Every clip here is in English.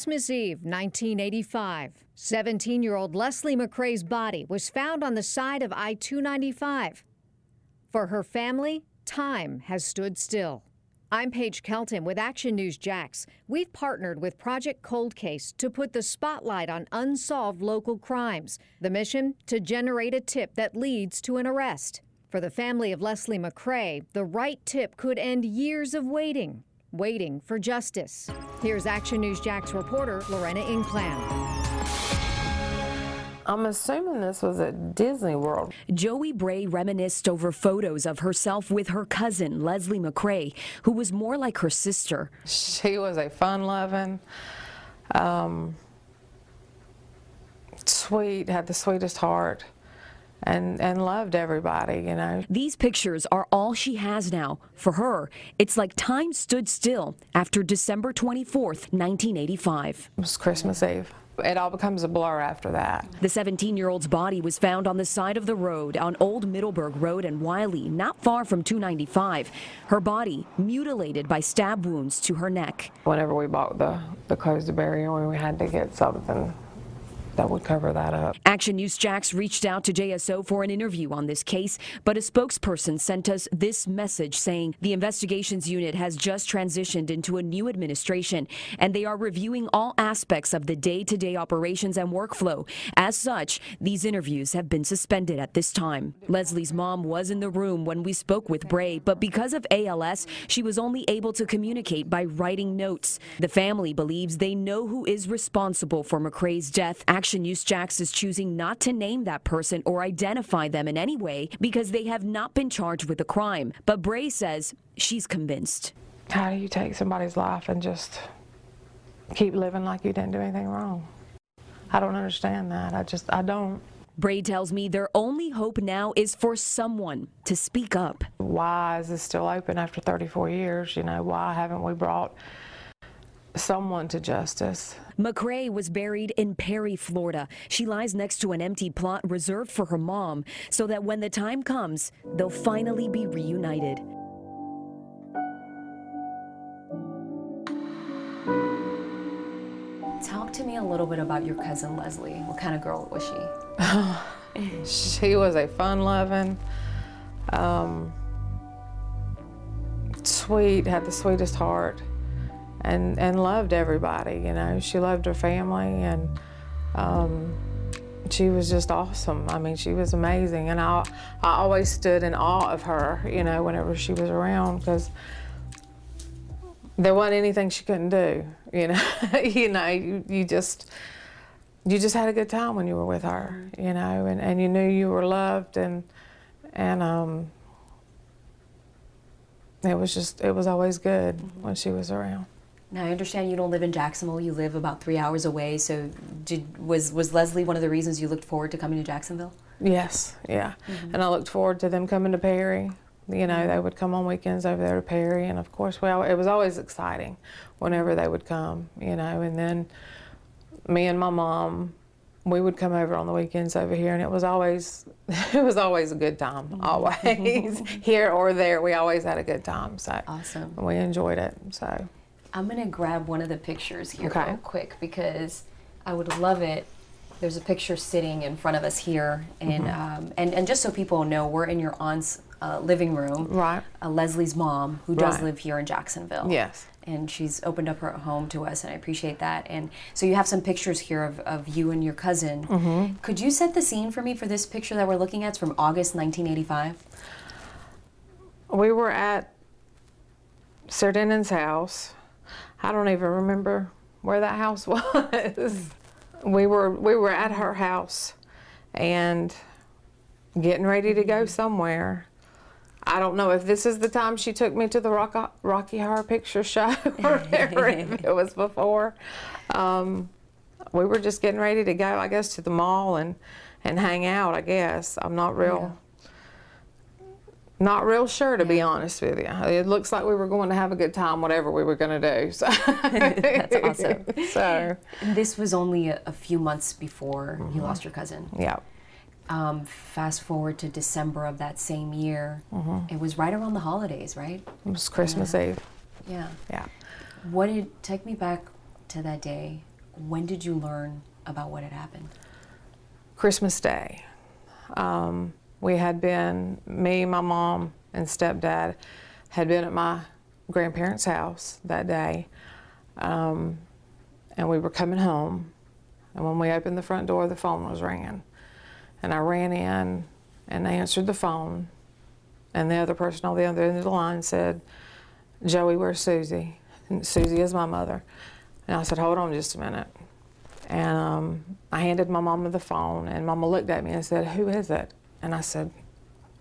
Christmas Eve, 1985. 17 year old Leslie McCray's body was found on the side of I 295. For her family, time has stood still. I'm Paige Kelton with Action News Jax. We've partnered with Project Cold Case to put the spotlight on unsolved local crimes. The mission to generate a tip that leads to an arrest. For the family of Leslie McCray, the right tip could end years of waiting waiting for justice. Here's Action News Jax reporter Lorena Inclan. I'm assuming this was at Disney World. Joey Bray reminisced over photos of herself with her cousin, Leslie McCray, who was more like her sister. She was a fun loving, um, sweet, had the sweetest heart and and loved everybody, you know. These pictures are all she has now. For her, it's like time stood still after December 24th, 1985. It was Christmas Eve. It all becomes a blur after that. The 17 year old's body was found on the side of the road on Old Middleburg Road in Wiley, not far from 295. Her body mutilated by stab wounds to her neck. Whenever we bought the, the clothes to bury her, we had to get something that would cover that up. Action News Jax reached out to JSO for an interview on this case, but a spokesperson sent us this message saying the investigations unit has just transitioned into a new administration and they are reviewing all aspects of the day to day operations and workflow. As such, these interviews have been suspended at this time. Leslie's mom was in the room when we spoke with Bray, but because of ALS, she was only able to communicate by writing notes. The family believes they know who is responsible for McCray's death. Action News Jax is choosing not to name that person or identify them in any way because they have not been charged with a crime. But Bray says she's convinced. How do you take somebody's life and just keep living like you didn't do anything wrong? I don't understand that. I just, I don't. Bray tells me their only hope now is for someone to speak up. Why is this still open after 34 years? You know, why haven't we brought someone to justice. McCray was buried in Perry, Florida. She lies next to an empty plot reserved for her mom so that when the time comes, they'll finally be reunited. Talk to me a little bit about your cousin Leslie. What kind of girl was she? she was a fun loving, um, sweet, had the sweetest heart and and loved everybody. You know, she loved her family, and um, she was just awesome. I mean, she was amazing, and I I always stood in awe of her. You know, whenever she was around, because there wasn't anything she couldn't do. You know, you know, you, you just you just had a good time when you were with her. You know, and, and you knew you were loved, and and um, it was just it was always good when she was around. Now I understand you don't live in Jacksonville. You live about three hours away. So, did was was Leslie one of the reasons you looked forward to coming to Jacksonville? Yes, yeah. Mm-hmm. And I looked forward to them coming to Perry. You know, they would come on weekends over there to Perry, and of course, well, it was always exciting whenever they would come. You know, and then me and my mom, we would come over on the weekends over here, and it was always it was always a good time. Mm-hmm. Always here or there, we always had a good time. So awesome. We enjoyed it. So. I'm gonna grab one of the pictures here okay. real quick because I would love it. There's a picture sitting in front of us here, and mm-hmm. um, and and just so people know, we're in your aunt's uh, living room. Right. Uh, Leslie's mom, who does right. live here in Jacksonville. Yes. And she's opened up her home to us, and I appreciate that. And so you have some pictures here of, of you and your cousin. Mm-hmm. Could you set the scene for me for this picture that we're looking at? It's from August 1985. We were at Sir Denon's house I don't even remember where that house was. we were we were at her house and getting ready to go somewhere. I don't know if this is the time she took me to the Rock, Rocky Horror Picture Show or if it was before. Um, we were just getting ready to go, I guess, to the mall and, and hang out, I guess. I'm not real not real sure, to be honest with you. It looks like we were going to have a good time, whatever we were going to do. So. That's awesome. So this was only a, a few months before mm-hmm. you lost your cousin. Yeah. Um, fast forward to December of that same year. Mm-hmm. It was right around the holidays, right? It was Christmas yeah. Eve. Yeah. Yeah. What did take me back to that day? When did you learn about what had happened? Christmas Day. Um, we had been, me, my mom, and stepdad had been at my grandparents' house that day. Um, and we were coming home. And when we opened the front door, the phone was ringing. And I ran in and answered the phone. And the other person on the other end of the line said, Joey, where's Susie? And Susie is my mother. And I said, hold on just a minute. And um, I handed my mama the phone, and mama looked at me and said, Who is it? And I said,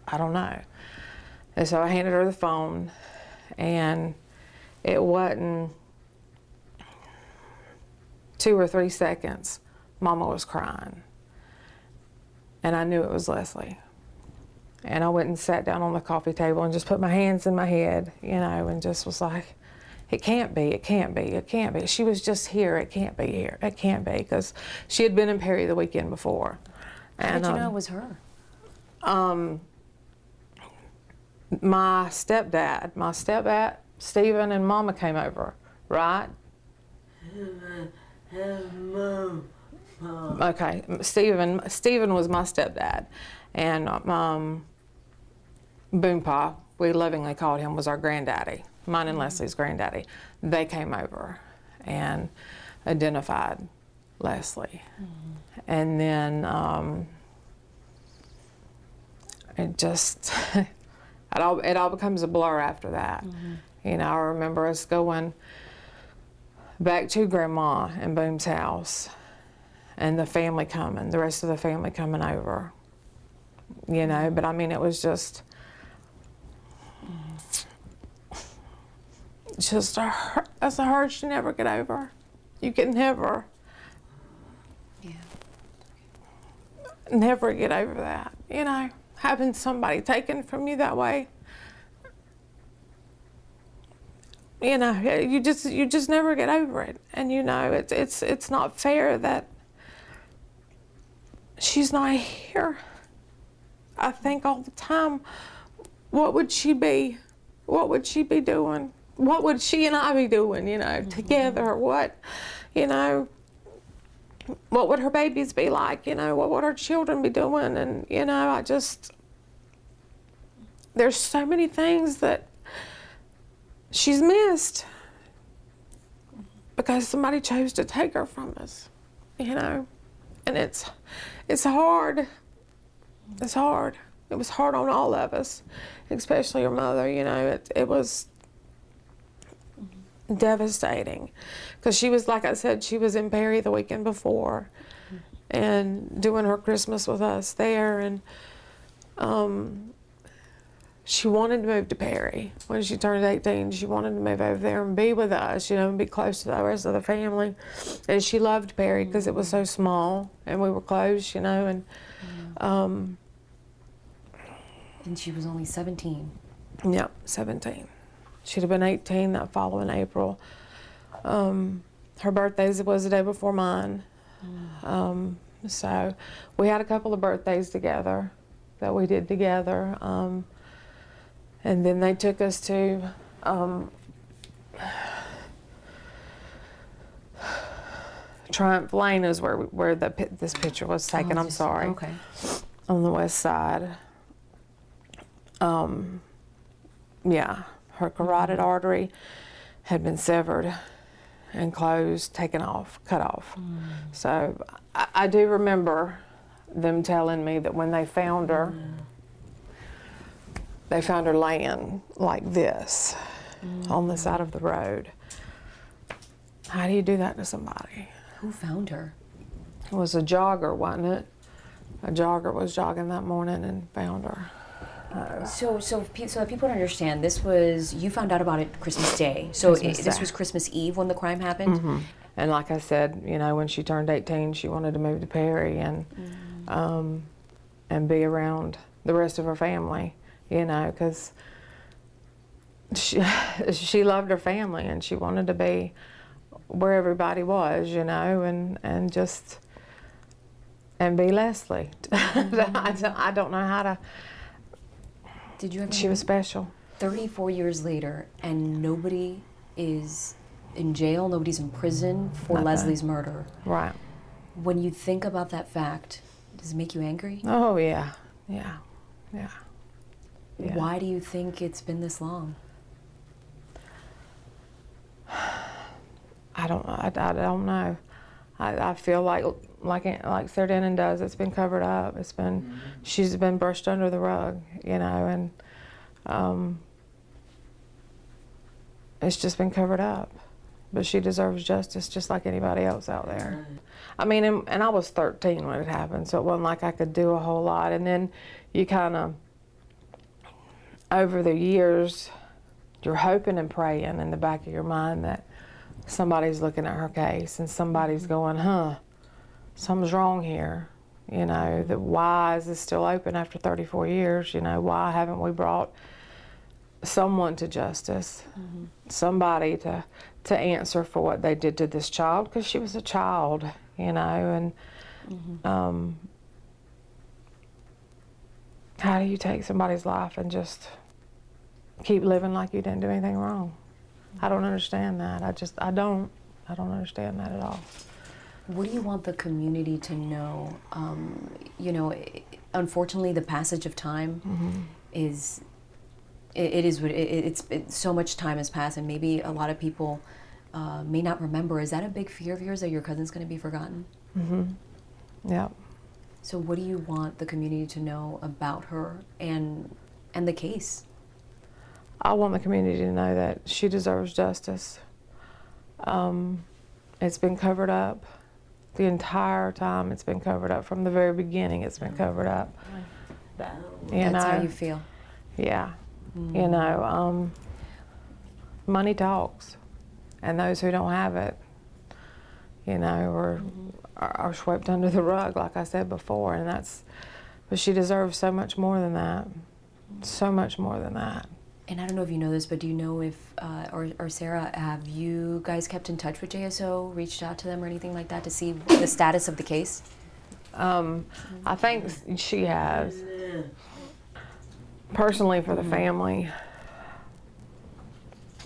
I don't know. And so I handed her the phone, and it wasn't two or three seconds, mama was crying. And I knew it was Leslie. And I went and sat down on the coffee table and just put my hands in my head, you know, and just was like, it can't be, it can't be, it can't be. She was just here, it can't be here, it can't be, because she had been in Perry the weekend before. How did you know um, it was her? Um, my stepdad, my stepdad, Stephen and Mama came over, right? Okay, Stephen. Stephen was my stepdad, and um, Boompa, we lovingly called him, was our granddaddy. Mine and Leslie's granddaddy. They came over and identified Leslie, mm-hmm. and then um, it just it all it all becomes a blur after that. Mm-hmm. You know, I remember us going back to Grandma and Boom's house and the family coming, the rest of the family coming over. You know, but I mean, it was just, just a hurt, that's a hurt you never get over. You can never, yeah. never get over that. You know, having somebody taken from you that way. you know, you just you just never get over it, and you know it's it's it's not fair that she's not here. I think all the time, what would she be? What would she be doing? What would she and I be doing? You know, mm-hmm. together? What, you know, what would her babies be like? You know, what would her children be doing? And you know, I just there's so many things that she's missed because somebody chose to take her from us, you know. And it's it's hard. It's hard. It was hard on all of us, especially your mother, you know. It it was devastating because she was like I said, she was in Perry the weekend before and doing her Christmas with us there and um, she wanted to move to Perry when she turned 18. She wanted to move over there and be with us, you know, and be close to the rest of the family. And she loved Perry because it was so small and we were close, you know. And um, and she was only 17. Yep, 17. She'd have been 18 that following April. Um, her birthday was the day before mine. Um, so we had a couple of birthdays together that we did together. Um, and then they took us to um, Triumph Lane is where where the this picture was taken. Oh, I'm sorry. Okay. On the west side. Um, yeah, her carotid mm-hmm. artery had been severed and closed, taken off, cut off. Mm. So I, I, do remember them telling me that when they found her. Mm they found her laying like this mm. on the side of the road. How do you do that to somebody? Who found her? It was a jogger, wasn't it? A jogger was jogging that morning and found her. Uh, so, so, so that people understand, this was you found out about it Christmas Day. So Christmas it, this was Christmas Eve when the crime happened. Mm-hmm. And like I said, you know, when she turned 18, she wanted to move to Perry and mm. um, and be around the rest of her family you know, because she, she loved her family and she wanted to be where everybody was, you know, and, and just, and be Leslie. Mm-hmm. I, don't, I don't know how to. Did you ever? She was special. 34 years later, and nobody is in jail, nobody's in prison for Nothing. Leslie's murder. Right. When you think about that fact, does it make you angry? Oh yeah, yeah, yeah. yeah. Why do you think it's been this long? I don't. I, I don't know. I, I feel like like like Sarah Denon does. It's been covered up. It's been mm-hmm. she's been brushed under the rug, you know, and um, it's just been covered up. But she deserves justice just like anybody else out there. I mean, and, and I was 13 when it happened, so it wasn't like I could do a whole lot. And then you kind of, over the years, you're hoping and praying in the back of your mind that somebody's looking at her case and somebody's mm-hmm. going, huh, something's wrong here. You know, that why is this still open after 34 years? You know, why haven't we brought someone to justice, mm-hmm. somebody to to answer for what they did to this child because she was a child, you know, and mm-hmm. um, how do you take somebody's life and just keep living like you didn't do anything wrong? I don't understand that. I just I don't I don't understand that at all. What do you want the community to know? Um, you know, unfortunately, the passage of time mm-hmm. is it, it is it, it's it, so much time has passed, and maybe a lot of people uh, may not remember. Is that a big fear of yours that your cousin's going to be forgotten? Mm-hmm. Yeah. So, what do you want the community to know about her and and the case? I want the community to know that she deserves justice. Um, it's been covered up the entire time. It's been covered up from the very beginning. It's been covered up. That, That's know, how you feel. Yeah. Mm-hmm. You know, um, money talks, and those who don't have it, you know, are, mm-hmm. are, are swept under the rug, like I said before, and that's. But she deserves so much more than that. So much more than that. And I don't know if you know this, but do you know if, uh, or, or Sarah, have you guys kept in touch with JSO, reached out to them or anything like that to see the status of the case? Um, I think she has personally for the mm-hmm. family,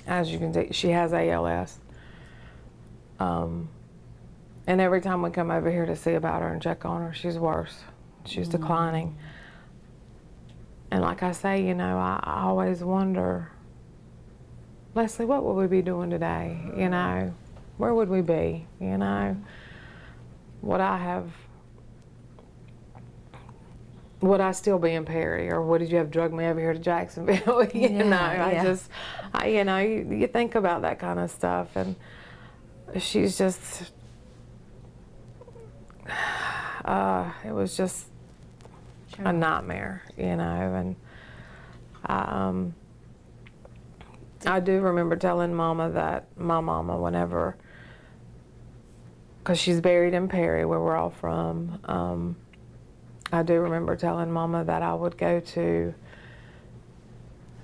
as you can see, she has ALS. Um, and every time we come over here to see about her and check on her, she's worse. She's mm-hmm. declining. And like I say, you know, I, I always wonder, Leslie, what would we be doing today? You know, where would we be? You know, would I have would I still be in Perry, or would you have drugged me over here to Jacksonville? you yeah, know, I just, I, you know, you, you, think about that kind of stuff, and she's just, uh, it was just sure. a nightmare, you know, and I, um, I do remember telling Mama that my mama, whenever, because she's buried in Perry, where we're all from. Um, I do remember telling Mama that I would go to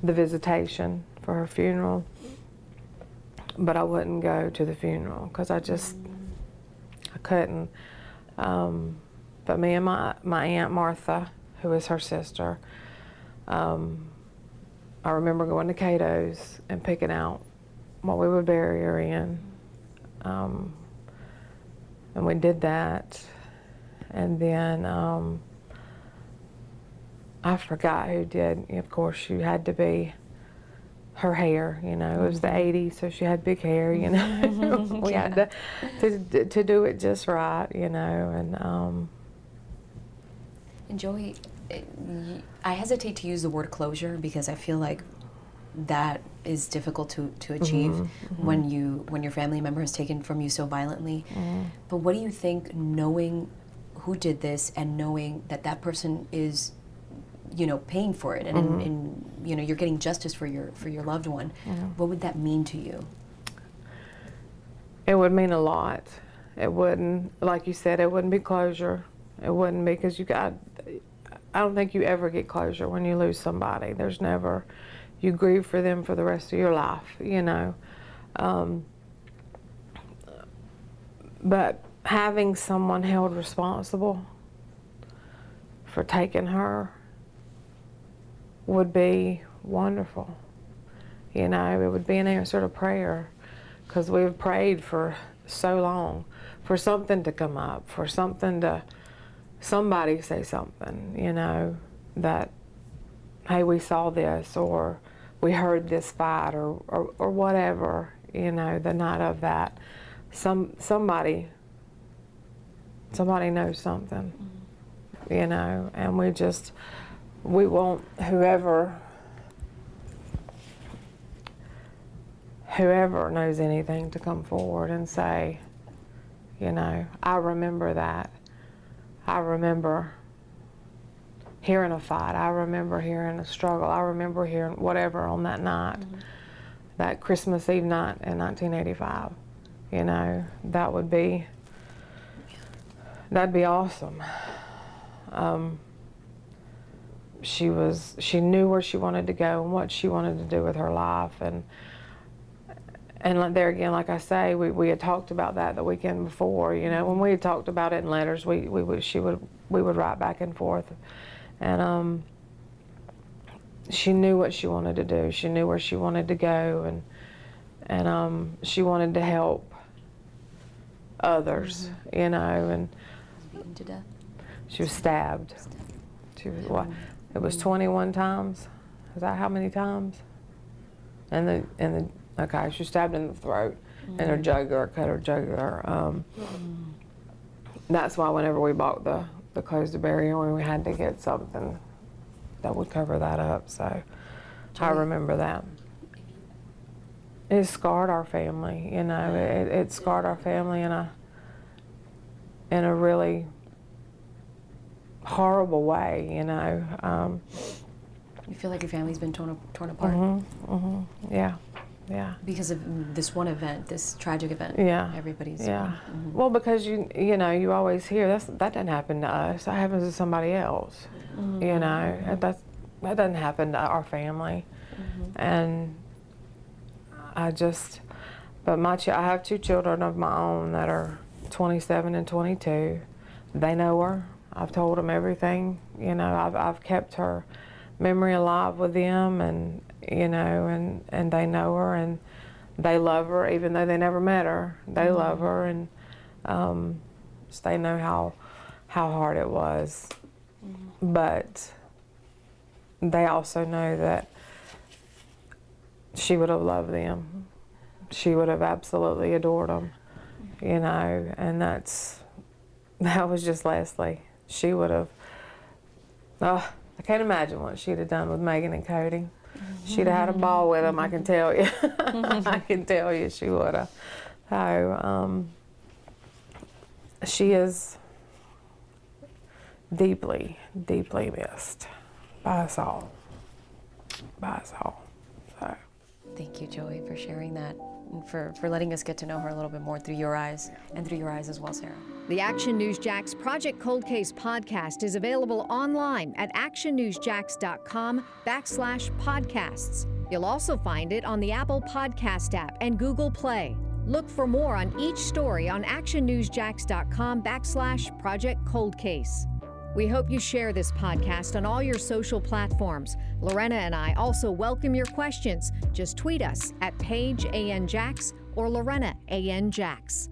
the visitation for her funeral, but I wouldn't go to the funeral because I just I couldn't. Um, but me and my my aunt Martha, who is her sister, um, I remember going to Cato's and picking out what we would bury her in, um, and we did that, and then. Um, I forgot who did. Of course, she had to be her hair. You know, it was the '80s, so she had big hair. You know, we yeah. had to, to to do it just right. You know, and um, and Joey, I hesitate to use the word closure because I feel like that is difficult to, to achieve mm-hmm, mm-hmm. when you when your family member is taken from you so violently. Mm-hmm. But what do you think knowing who did this and knowing that that person is you know paying for it and, mm-hmm. and, and, you know you're getting justice for your for your loved one mm-hmm. what would that mean to you it would mean a lot it wouldn't like you said it wouldn't be closure it wouldn't be because you got i don't think you ever get closure when you lose somebody there's never you grieve for them for the rest of your life you know um, but having someone held responsible for taking her would be wonderful. You know, it would be an answer to prayer because we've prayed for so long for something to come up, for something to, somebody say something, you know, that, hey, we saw this, or we heard this fight, or, or, or whatever, you know, the night of that. Some, somebody, somebody knows something, mm-hmm. you know, and we just, we want whoever whoever knows anything to come forward and say, you know, I remember that. I remember hearing a fight. I remember hearing a struggle. I remember hearing whatever on that night, mm-hmm. that Christmas Eve night in 1985. You know, that would be, that'd be awesome. Um, she was, she knew where she wanted to go and what she wanted to do with her life. And, and there again, like I say, we, we had talked about that the weekend before. You know, when we had talked about it in letters, we, we would she would we would write back and forth, and um, she knew what she wanted to do. She knew where she wanted to go, and and um, she wanted to help others. Mm-hmm. You know, and beaten to death. She was stabbed. She was what? It was 21 times. Is that how many times? And the and the Okay, she was stabbed in the throat mm-hmm. and her jugular, cut her jugular. Um, mm-hmm. That's why whenever we bought the, the clothes to bury her, we had to get something that would cover that up. So I remember that. It scarred our family, you know. It, it scarred our family in a in a really horrible way, you know. Um, you feel like your family's been torn torn apart. Mm-hmm, mm-hmm, yeah. Yeah. Because of this one event, this tragic event. Yeah. Everybody's. Yeah. Mm-hmm. Well, because you you know you always hear that's that doesn't happen to us. That happens to somebody else. Mm-hmm. You know that's that doesn't happen to our family, mm-hmm. and I just. But my ch- I have two children of my own that are 27 and 22. They know her. I've told them everything. You know, I've I've kept her memory alive with them, and you know, and, and they know her and they love her, even though they never met her. They mm-hmm. love her, and um, they know how how hard it was. Mm-hmm. But they also know that she would have loved them. She would have absolutely adored them, you know, and that's that was just Leslie. She would have. Oh, I can't imagine what she'd have done with Megan and Cody. She'd have had a ball with him, I can tell you. I can tell you she would have. So, um, she is deeply, deeply missed by us all. By us all. So. Thank you, Joey, for sharing that and for, for letting us get to know her a little bit more through your eyes and through your eyes as well, Sarah. The Action News Jax Project Cold Case podcast is available online at actionnewsjax.com backslash podcasts. You'll also find it on the Apple Podcast app and Google Play. Look for more on each story on actionnewsjax.com backslash Project cold case. We hope you share this podcast on all your social platforms. Lorena and I also welcome your questions. Just tweet us at Paige AN Jax or Lorena AN Jax.